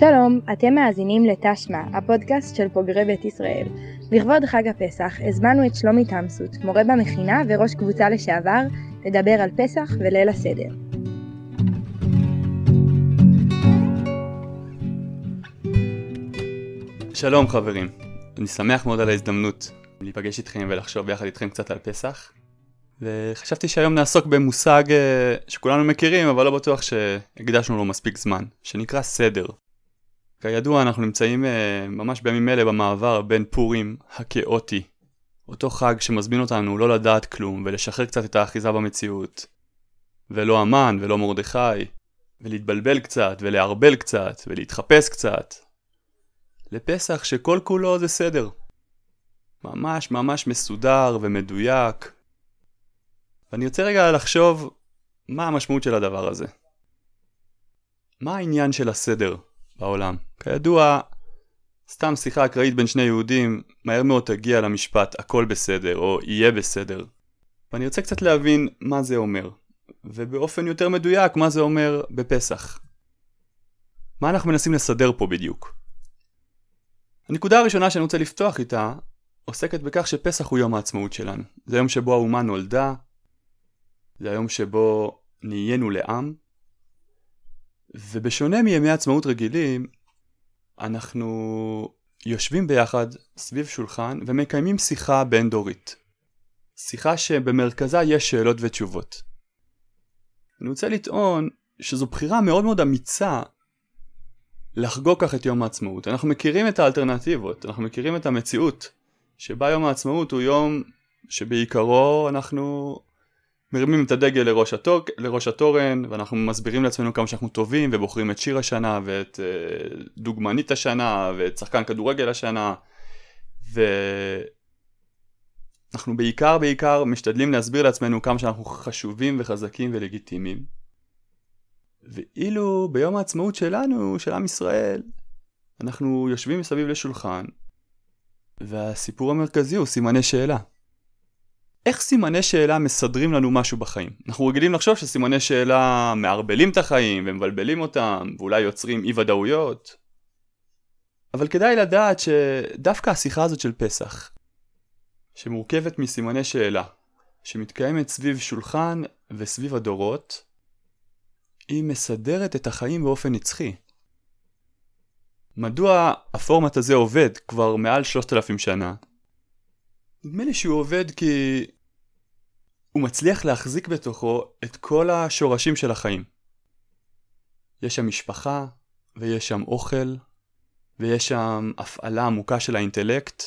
שלום, אתם מאזינים לתשמע, הפודקאסט של בוגרי בית ישראל. לכבוד חג הפסח הזמנו את שלומי תמסות, מורה במכינה וראש קבוצה לשעבר, לדבר על פסח וליל הסדר. שלום חברים, אני שמח מאוד על ההזדמנות להיפגש איתכם ולחשוב ביחד איתכם קצת על פסח. וחשבתי שהיום נעסוק במושג אה, שכולנו מכירים אבל לא בטוח שהקדשנו לו מספיק זמן, שנקרא סדר. כידוע אנחנו נמצאים uh, ממש בימים אלה במעבר בין פורים הכאוטי, אותו חג שמזמין אותנו לא לדעת כלום ולשחרר קצת את האחיזה במציאות, ולא המן ולא מרדכי, ולהתבלבל קצת ולערבל קצת ולהתחפש קצת, לפסח שכל כולו זה סדר. ממש ממש מסודר ומדויק. ואני רוצה רגע לחשוב מה המשמעות של הדבר הזה. מה העניין של הסדר? בעולם. כידוע, סתם שיחה אקראית בין שני יהודים, מהר מאוד תגיע למשפט הכל בסדר, או יהיה בסדר. ואני רוצה קצת להבין מה זה אומר, ובאופן יותר מדויק מה זה אומר בפסח. מה אנחנו מנסים לסדר פה בדיוק? הנקודה הראשונה שאני רוצה לפתוח איתה עוסקת בכך שפסח הוא יום העצמאות שלנו. זה היום שבו האומה נולדה, זה היום שבו נהיינו לעם, ובשונה מימי עצמאות רגילים, אנחנו יושבים ביחד סביב שולחן ומקיימים שיחה בין דורית. שיחה שבמרכזה יש שאלות ותשובות. אני רוצה לטעון שזו בחירה מאוד מאוד אמיצה לחגוג כך את יום העצמאות. אנחנו מכירים את האלטרנטיבות, אנחנו מכירים את המציאות שבה יום העצמאות הוא יום שבעיקרו אנחנו מרימים את הדגל לראש, התור, לראש התורן ואנחנו מסבירים לעצמנו כמה שאנחנו טובים ובוחרים את שיר השנה ואת uh, דוגמנית השנה ואת שחקן כדורגל השנה ואנחנו בעיקר בעיקר משתדלים להסביר לעצמנו כמה שאנחנו חשובים וחזקים ולגיטימיים. ואילו ביום העצמאות שלנו, של עם ישראל, אנחנו יושבים מסביב לשולחן והסיפור המרכזי הוא סימני שאלה איך סימני שאלה מסדרים לנו משהו בחיים? אנחנו רגילים לחשוב שסימני שאלה מערבלים את החיים ומבלבלים אותם ואולי יוצרים אי ודאויות אבל כדאי לדעת שדווקא השיחה הזאת של פסח שמורכבת מסימני שאלה שמתקיימת סביב שולחן וסביב הדורות היא מסדרת את החיים באופן נצחי. מדוע הפורמט הזה עובד כבר מעל שלושת אלפים שנה? נדמה לי שהוא עובד כי הוא מצליח להחזיק בתוכו את כל השורשים של החיים. יש שם משפחה, ויש שם אוכל, ויש שם הפעלה עמוקה של האינטלקט,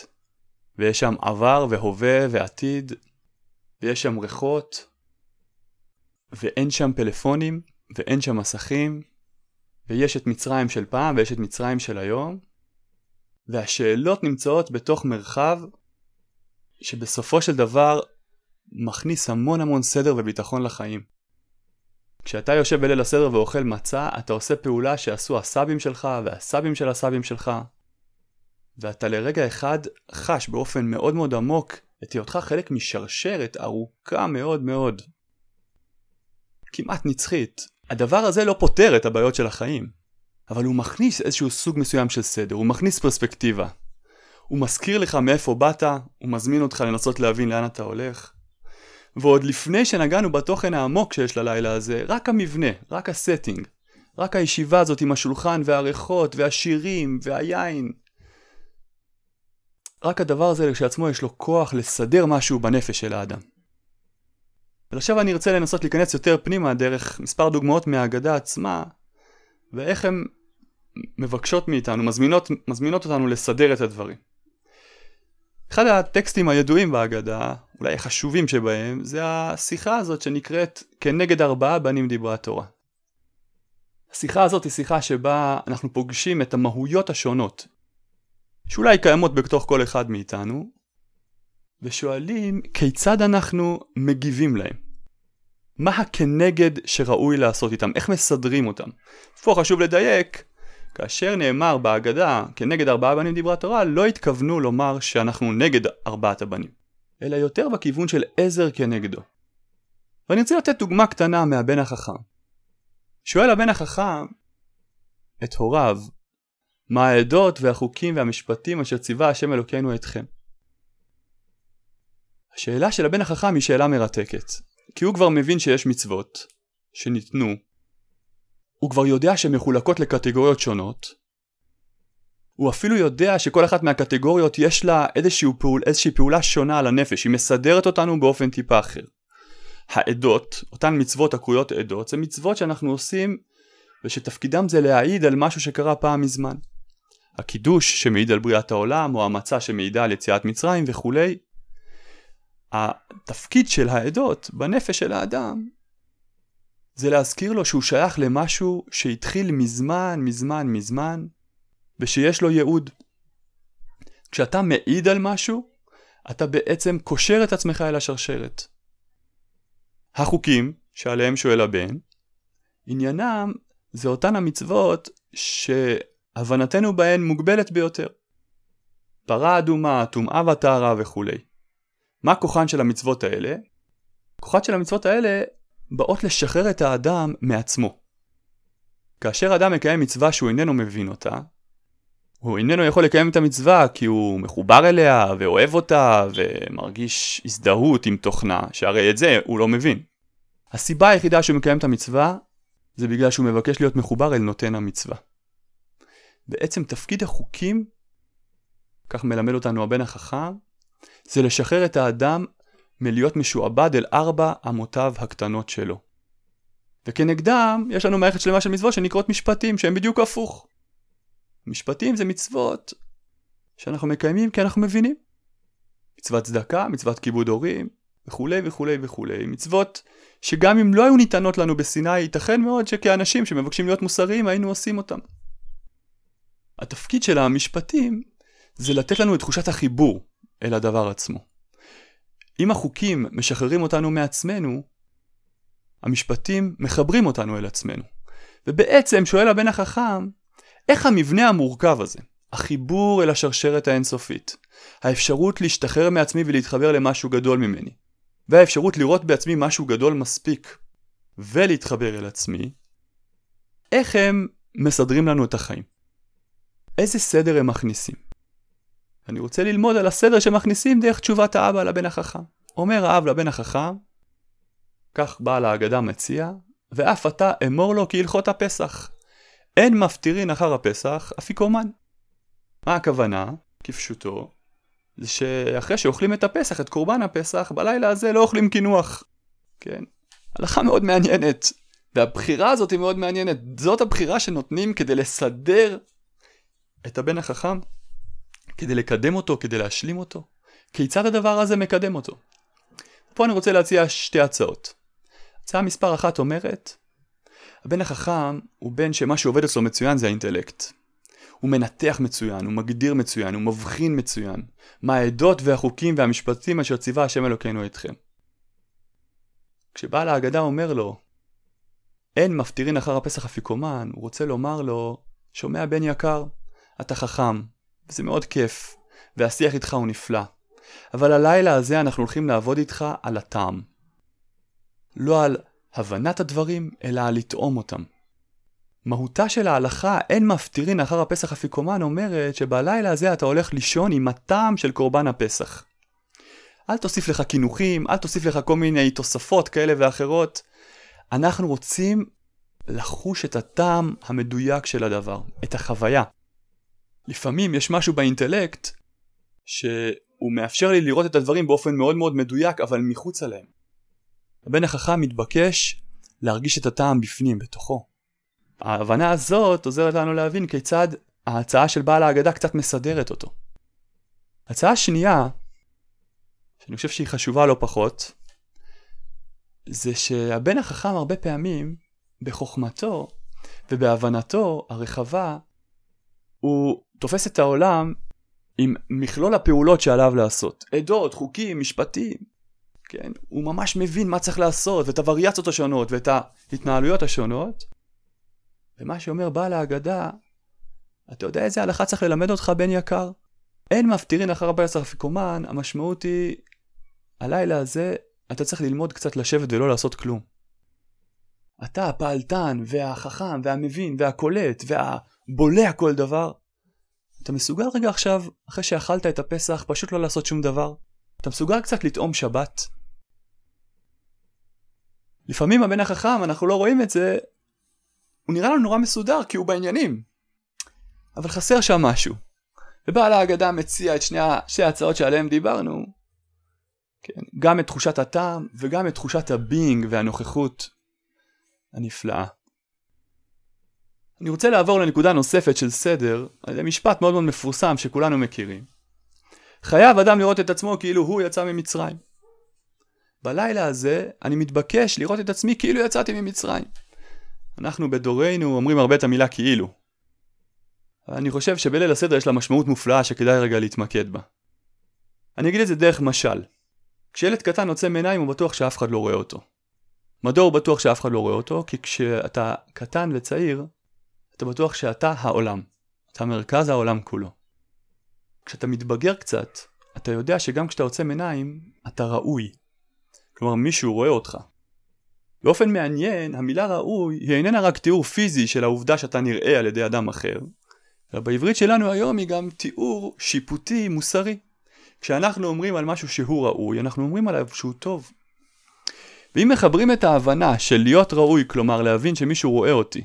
ויש שם עבר והווה ועתיד, ויש שם ריחות, ואין שם פלאפונים, ואין שם מסכים, ויש את מצרים של פעם ויש את מצרים של היום, והשאלות נמצאות בתוך מרחב שבסופו של דבר מכניס המון המון סדר וביטחון לחיים. כשאתה יושב בליל הסדר ואוכל מצה, אתה עושה פעולה שעשו הסבים שלך והסבים של הסבים שלך, ואתה לרגע אחד חש באופן מאוד מאוד עמוק את היותך חלק משרשרת ארוכה מאוד מאוד. כמעט נצחית. הדבר הזה לא פותר את הבעיות של החיים, אבל הוא מכניס איזשהו סוג מסוים של סדר, הוא מכניס פרספקטיבה. הוא מזכיר לך מאיפה באת, הוא מזמין אותך לנסות להבין לאן אתה הולך. ועוד לפני שנגענו בתוכן העמוק שיש ללילה הזה, רק המבנה, רק הסטינג, רק הישיבה הזאת עם השולחן והריחות והשירים והיין. רק הדבר הזה כשלעצמו יש לו כוח לסדר משהו בנפש של האדם. ועכשיו אני ארצה לנסות להיכנס יותר פנימה דרך מספר דוגמאות מהאגדה עצמה, ואיך הן מבקשות מאיתנו, מזמינות, מזמינות אותנו לסדר את הדברים. אחד הטקסטים הידועים בהגדה, אולי החשובים שבהם, זה השיחה הזאת שנקראת כנגד ארבעה בנים דיברה תורה. השיחה הזאת היא שיחה שבה אנחנו פוגשים את המהויות השונות, שאולי קיימות בתוך כל אחד מאיתנו, ושואלים כיצד אנחנו מגיבים להם. מה הכנגד שראוי לעשות איתם? איך מסדרים אותם? פה חשוב לדייק כאשר נאמר בהגדה כנגד ארבעה בנים דיברה תורה לא התכוונו לומר שאנחנו נגד ארבעת הבנים אלא יותר בכיוון של עזר כנגדו. ואני רוצה לתת דוגמה קטנה מהבן החכם. שואל הבן החכם את הוריו מה העדות והחוקים והמשפטים אשר ציווה השם אלוקינו אתכם. השאלה של הבן החכם היא שאלה מרתקת, כי הוא כבר מבין שיש מצוות שניתנו, הוא כבר יודע שהן מחולקות לקטגוריות שונות, הוא אפילו יודע שכל אחת מהקטגוריות יש לה פעול, איזושהי פעולה שונה על הנפש, היא מסדרת אותנו באופן טיפה אחר. העדות, אותן מצוות הקרויות עדות, זה מצוות שאנחנו עושים ושתפקידם זה להעיד על משהו שקרה פעם מזמן. הקידוש שמעיד על בריאת העולם, או המצה שמעידה על יציאת מצרים וכולי. התפקיד של העדות בנפש של האדם זה להזכיר לו שהוא שייך למשהו שהתחיל מזמן, מזמן, מזמן, ושיש לו ייעוד. כשאתה מעיד על משהו, אתה בעצם קושר את עצמך אל השרשרת. החוקים שעליהם שואל הבן, עניינם זה אותן המצוות שהבנתנו בהן מוגבלת ביותר. פרה אדומה, טומאה וטהרה וכולי. מה כוחן של המצוות האלה? כוחן של המצוות האלה באות לשחרר את האדם מעצמו. כאשר אדם מקיים מצווה שהוא איננו מבין אותה, הוא איננו יכול לקיים את המצווה כי הוא מחובר אליה ואוהב אותה ומרגיש הזדהות עם תוכנה, שהרי את זה הוא לא מבין. הסיבה היחידה שהוא מקיים את המצווה זה בגלל שהוא מבקש להיות מחובר אל נותן המצווה. בעצם תפקיד החוקים, כך מלמד אותנו הבן החכם, זה לשחרר את האדם מלהיות משועבד אל ארבע אמותיו הקטנות שלו. וכנגדם יש לנו מערכת שלמה של מצוות שנקראות משפטים שהם בדיוק הפוך. משפטים זה מצוות שאנחנו מקיימים כי אנחנו מבינים. מצוות צדקה, מצוות כיבוד הורים וכולי וכולי וכולי. מצוות שגם אם לא היו ניתנות לנו בסיני, ייתכן מאוד שכאנשים שמבקשים להיות מוסריים היינו עושים אותם. התפקיד של המשפטים זה לתת לנו את תחושת החיבור אל הדבר עצמו. אם החוקים משחררים אותנו מעצמנו, המשפטים מחברים אותנו אל עצמנו. ובעצם שואל הבן החכם, איך המבנה המורכב הזה, החיבור אל השרשרת האינסופית, האפשרות להשתחרר מעצמי ולהתחבר למשהו גדול ממני, והאפשרות לראות בעצמי משהו גדול מספיק ולהתחבר אל עצמי, איך הם מסדרים לנו את החיים? איזה סדר הם מכניסים? אני רוצה ללמוד על הסדר שמכניסים דרך תשובת האבא לבן החכם. אומר האב לבן החכם, כך בעל ההגדה מציע, ואף אתה אמור לו כהלכות הפסח. אין מפטירין אחר הפסח אפיקומן. מה הכוונה? כפשוטו, זה שאחרי שאוכלים את הפסח, את קורבן הפסח, בלילה הזה לא אוכלים קינוח. כן? הלכה מאוד מעניינת. והבחירה הזאת היא מאוד מעניינת. זאת הבחירה שנותנים כדי לסדר את הבן החכם, כדי לקדם אותו, כדי להשלים אותו. כיצד הדבר הזה מקדם אותו? פה אני רוצה להציע שתי הצעות. הצעה מספר אחת אומרת, הבן החכם הוא בן שמה שעובד אצלו מצוין זה האינטלקט. הוא מנתח מצוין, הוא מגדיר מצוין, הוא מבחין מצוין. מה העדות והחוקים והמשפטים אשר ציווה השם אלוקינו אתכם. כשבעל ההגדה אומר לו, אין מפטירין אחר הפסח אפיקומן, הוא רוצה לומר לו, שומע בן יקר, אתה חכם, וזה מאוד כיף, והשיח איתך הוא נפלא. אבל הלילה הזה אנחנו הולכים לעבוד איתך על הטעם. לא על הבנת הדברים, אלא על לטעום אותם. מהותה של ההלכה אין מפטירין אחר הפסח אפיקומן אומרת שבלילה הזה אתה הולך לישון עם הטעם של קורבן הפסח. אל תוסיף לך קינוחים, אל תוסיף לך כל מיני תוספות כאלה ואחרות. אנחנו רוצים לחוש את הטעם המדויק של הדבר, את החוויה. לפעמים יש משהו באינטלקט שהוא מאפשר לי לראות את הדברים באופן מאוד מאוד מדויק אבל מחוץ עליהם. הבן החכם מתבקש להרגיש את הטעם בפנים, בתוכו. ההבנה הזאת עוזרת לנו להבין כיצד ההצעה של בעל ההגדה קצת מסדרת אותו. הצעה שנייה, שאני חושב שהיא חשובה לא פחות, זה שהבן החכם הרבה פעמים, בחוכמתו ובהבנתו הרחבה, הוא תופס את העולם עם מכלול הפעולות שעליו לעשות. עדות, חוקים, משפטים. כן? הוא ממש מבין מה צריך לעשות, ואת הווריאציות השונות, ואת ההתנהלויות השונות. ומה שאומר בעל ההגדה, אתה יודע איזה הלכה צריך ללמד אותך בן יקר? אין מפטירין אחר הפסח אפיקומן, המשמעות היא, הלילה הזה אתה צריך ללמוד קצת לשבת ולא לעשות כלום. אתה הפעלתן, והחכם, והמבין, והקולט, והבולע כל דבר, אתה מסוגל רגע עכשיו, אחרי שאכלת את הפסח, פשוט לא לעשות שום דבר? אתה מסוגל קצת לטעום שבת? לפעמים הבן החכם, אנחנו לא רואים את זה, הוא נראה לנו נורא מסודר כי הוא בעניינים. אבל חסר שם משהו. ובעל ההגדה מציע את שני, ההצעות שעליהן דיברנו, כן, גם את תחושת הטעם וגם את תחושת הבינג והנוכחות הנפלאה. אני רוצה לעבור לנקודה נוספת של סדר, זה משפט מאוד מאוד מפורסם שכולנו מכירים. חייב אדם לראות את עצמו כאילו הוא יצא ממצרים. בלילה הזה אני מתבקש לראות את עצמי כאילו יצאתי ממצרים. אנחנו בדורנו אומרים הרבה את המילה כאילו. אני חושב שבליל הסדר יש לה משמעות מופלאה שכדאי רגע להתמקד בה. אני אגיד את זה דרך משל. כשילד קטן עוצם עיניים הוא בטוח שאף אחד לא רואה אותו. מדוע הוא בטוח שאף אחד לא רואה אותו? כי כשאתה קטן וצעיר, אתה בטוח שאתה העולם. אתה מרכז העולם כולו. כשאתה מתבגר קצת, אתה יודע שגם כשאתה עוצם עיניים, אתה ראוי. כלומר מישהו רואה אותך. באופן מעניין, המילה ראוי היא איננה רק תיאור פיזי של העובדה שאתה נראה על ידי אדם אחר, אלא בעברית שלנו היום היא גם תיאור שיפוטי מוסרי. כשאנחנו אומרים על משהו שהוא ראוי, אנחנו אומרים עליו שהוא טוב. ואם מחברים את ההבנה של להיות ראוי, כלומר להבין שמישהו רואה אותי,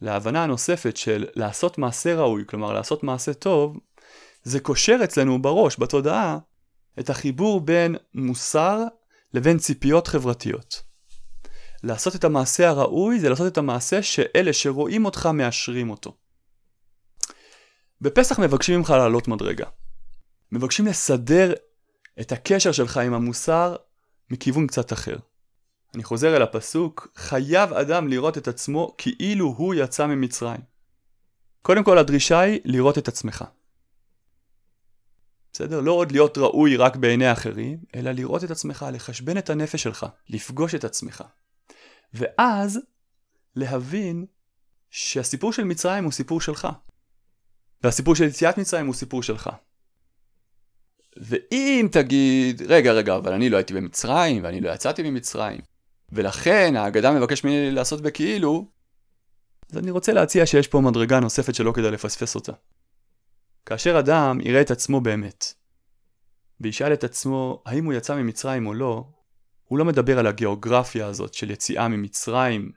להבנה הנוספת של לעשות מעשה ראוי, כלומר לעשות מעשה טוב, זה קושר אצלנו בראש, בתודעה, את החיבור בין מוסר לבין ציפיות חברתיות. לעשות את המעשה הראוי זה לעשות את המעשה שאלה שרואים אותך מאשרים אותו. בפסח מבקשים ממך לעלות מדרגה. מבקשים לסדר את הקשר שלך עם המוסר מכיוון קצת אחר. אני חוזר אל הפסוק, חייב אדם לראות את עצמו כאילו הוא יצא ממצרים. קודם כל הדרישה היא לראות את עצמך. בסדר? לא עוד להיות ראוי רק בעיני אחרים, אלא לראות את עצמך, לחשבן את הנפש שלך, לפגוש את עצמך. ואז להבין שהסיפור של מצרים הוא סיפור שלך. והסיפור של יציאת מצרים הוא סיפור שלך. ואם תגיד, רגע רגע, אבל אני לא הייתי במצרים, ואני לא יצאתי ממצרים, ולכן ההגדה מבקש ממני לעשות בכאילו, אז אני רוצה להציע שיש פה מדרגה נוספת שלא כדאי לפספס אותה. כאשר אדם יראה את עצמו באמת, וישאל את עצמו האם הוא יצא ממצרים או לא, הוא לא מדבר על הגיאוגרפיה הזאת של יציאה ממצרים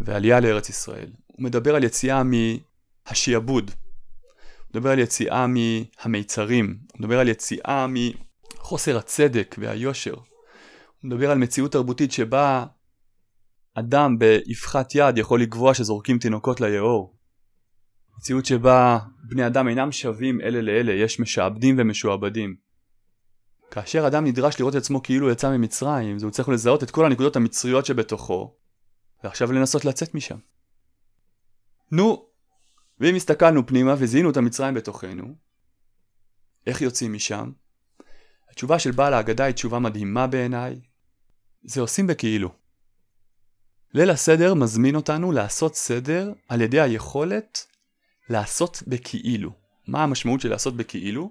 ועלייה לארץ ישראל. הוא מדבר על יציאה מהשיעבוד. הוא מדבר על יציאה מהמיצרים. הוא מדבר על יציאה מחוסר הצדק והיושר. מדבר על מציאות תרבותית שבה אדם באבחת יד יכול לקבוע שזורקים תינוקות ליאור. מציאות שבה בני אדם אינם שווים אלה לאלה, יש משעבדים ומשועבדים. כאשר אדם נדרש לראות את עצמו כאילו יצא ממצרים, זה הוא צריך לזהות את כל הנקודות המצריות שבתוכו, ועכשיו לנסות לצאת משם. נו, ואם הסתכלנו פנימה וזיהינו את המצרים בתוכנו, איך יוצאים משם? התשובה של בעל ההגדה היא תשובה מדהימה בעיניי. זה עושים בכאילו. ליל הסדר מזמין אותנו לעשות סדר על ידי היכולת לעשות בכאילו. מה המשמעות של לעשות בכאילו?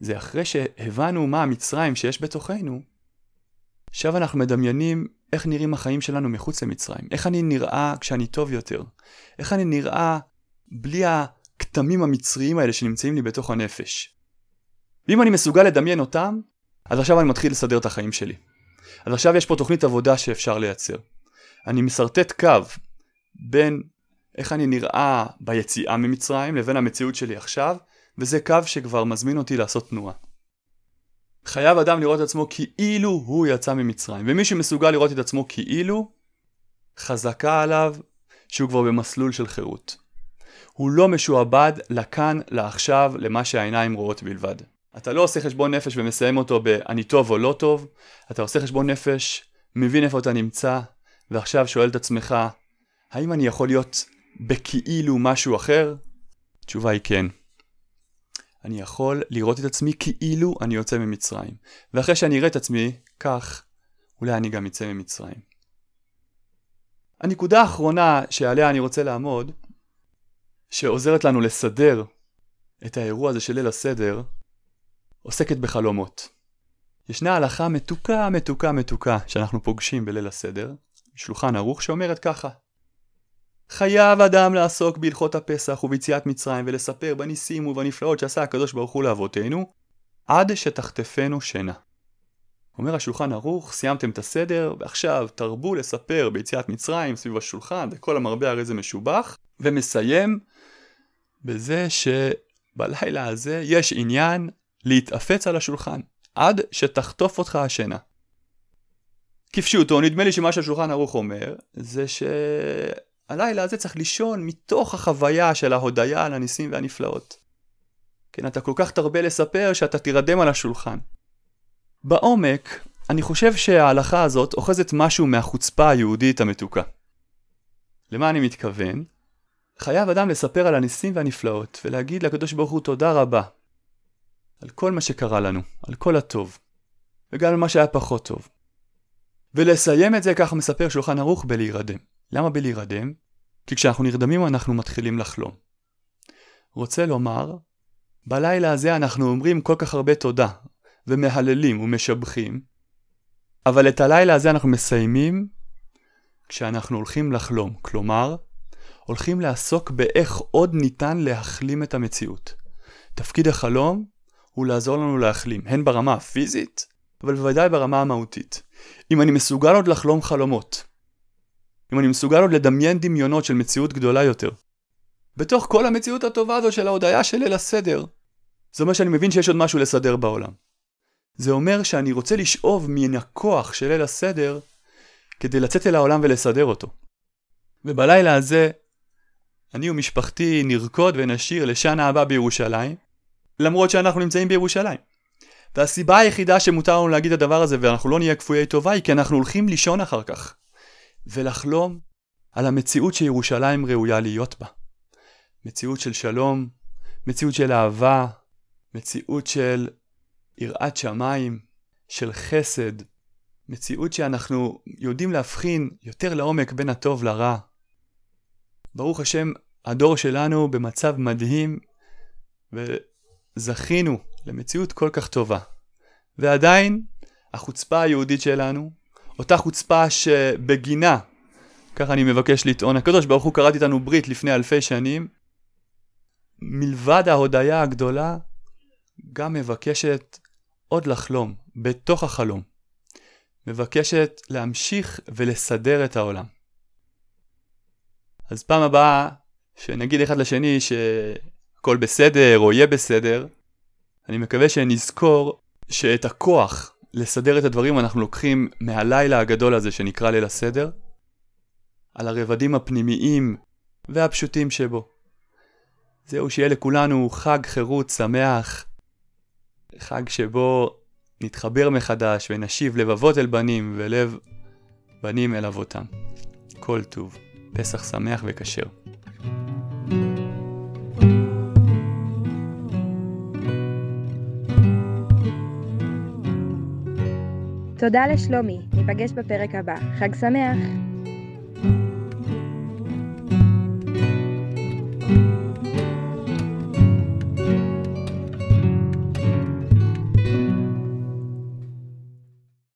זה אחרי שהבנו מה המצרים שיש בתוכנו, עכשיו אנחנו מדמיינים איך נראים החיים שלנו מחוץ למצרים. איך אני נראה כשאני טוב יותר. איך אני נראה בלי הכתמים המצריים האלה שנמצאים לי בתוך הנפש. ואם אני מסוגל לדמיין אותם, אז עכשיו אני מתחיל לסדר את החיים שלי. אז עכשיו יש פה תוכנית עבודה שאפשר לייצר. אני משרטט קו בין איך אני נראה ביציאה ממצרים לבין המציאות שלי עכשיו, וזה קו שכבר מזמין אותי לעשות תנועה. חייב אדם לראות את עצמו כאילו הוא יצא ממצרים, ומי שמסוגל לראות את עצמו כאילו, חזקה עליו שהוא כבר במסלול של חירות. הוא לא משועבד לכאן, לעכשיו, למה שהעיניים רואות בלבד. אתה לא עושה חשבון נפש ומסיים אותו ב"אני טוב או לא טוב", אתה עושה חשבון נפש, מבין איפה אתה נמצא, ועכשיו שואל את עצמך, האם אני יכול להיות בכאילו משהו אחר? התשובה היא כן. אני יכול לראות את עצמי כאילו אני יוצא ממצרים. ואחרי שאני אראה את עצמי כך, אולי אני גם אצא ממצרים. הנקודה האחרונה שעליה אני רוצה לעמוד, שעוזרת לנו לסדר את האירוע הזה של ליל הסדר, עוסקת בחלומות. ישנה הלכה מתוקה מתוקה מתוקה שאנחנו פוגשים בליל הסדר, שולחן ערוך שאומרת ככה חייב אדם לעסוק בהלכות הפסח וביציאת מצרים ולספר בניסים ובנפלאות שעשה הקדוש ברוך הוא לאבותינו עד שתחטפנו שינה. אומר השולחן ערוך, סיימתם את הסדר, ועכשיו תרבו לספר ביציאת מצרים סביב השולחן, וכל המרבה הרי זה משובח, ומסיים בזה שבלילה הזה יש עניין להתאפץ על השולחן, עד שתחטוף אותך השינה. כפשוטו, נדמה לי שמה שהשולחן ערוך אומר, זה שהלילה הזה צריך לישון מתוך החוויה של ההודיה על הניסים והנפלאות. כן, אתה כל כך תרבה לספר שאתה תירדם על השולחן. בעומק, אני חושב שההלכה הזאת אוחזת משהו מהחוצפה היהודית המתוקה. למה אני מתכוון? חייב אדם לספר על הניסים והנפלאות, ולהגיד לקדוש ברוך הוא תודה רבה. על כל מה שקרה לנו, על כל הטוב, וגם על מה שהיה פחות טוב. ולסיים את זה, ככה מספר שולחן ערוך, בלהירדם. למה בלהירדם? כי כשאנחנו נרדמים אנחנו מתחילים לחלום. רוצה לומר, בלילה הזה אנחנו אומרים כל כך הרבה תודה, ומהללים ומשבחים, אבל את הלילה הזה אנחנו מסיימים כשאנחנו הולכים לחלום, כלומר, הולכים לעסוק באיך עוד ניתן להחלים את המציאות. תפקיד החלום הוא לעזור לנו להחלים, הן ברמה הפיזית, אבל בוודאי ברמה המהותית. אם אני מסוגל עוד לחלום חלומות, אם אני מסוגל עוד לדמיין דמיונות של מציאות גדולה יותר, בתוך כל המציאות הטובה הזו של ההודיה של ליל הסדר, זה אומר שאני מבין שיש עוד משהו לסדר בעולם. זה אומר שאני רוצה לשאוב מן הכוח של ליל הסדר כדי לצאת אל העולם ולסדר אותו. ובלילה הזה, אני ומשפחתי נרקוד ונשיר לשנה הבאה בירושלים, למרות שאנחנו נמצאים בירושלים. והסיבה היחידה שמותר לנו להגיד את הדבר הזה ואנחנו לא נהיה כפויי טובה היא כי אנחנו הולכים לישון אחר כך. ולחלום על המציאות שירושלים ראויה להיות בה. מציאות של שלום, מציאות של אהבה, מציאות של יראת שמיים, של חסד, מציאות שאנחנו יודעים להבחין יותר לעומק בין הטוב לרע. ברוך השם, הדור שלנו במצב מדהים, וזכינו למציאות כל כך טובה. ועדיין, החוצפה היהודית שלנו, אותה חוצפה שבגינה, ככה אני מבקש לטעון, הקדוש ברוך הוא קראת איתנו ברית לפני אלפי שנים, מלבד ההודיה הגדולה, גם מבקשת עוד לחלום, בתוך החלום. מבקשת להמשיך ולסדר את העולם. אז פעם הבאה, שנגיד אחד לשני שהכל בסדר או יהיה בסדר, אני מקווה שנזכור שאת הכוח לסדר את הדברים אנחנו לוקחים מהלילה הגדול הזה שנקרא ליל הסדר, על הרבדים הפנימיים והפשוטים שבו. זהו, שיהיה לכולנו חג חירות שמח, חג שבו נתחבר מחדש ונשיב לבבות אל בנים ולב בנים אל אבותם. כל טוב, פסח שמח וכשר. תודה לשלומי, ניפגש בפרק הבא. חג שמח!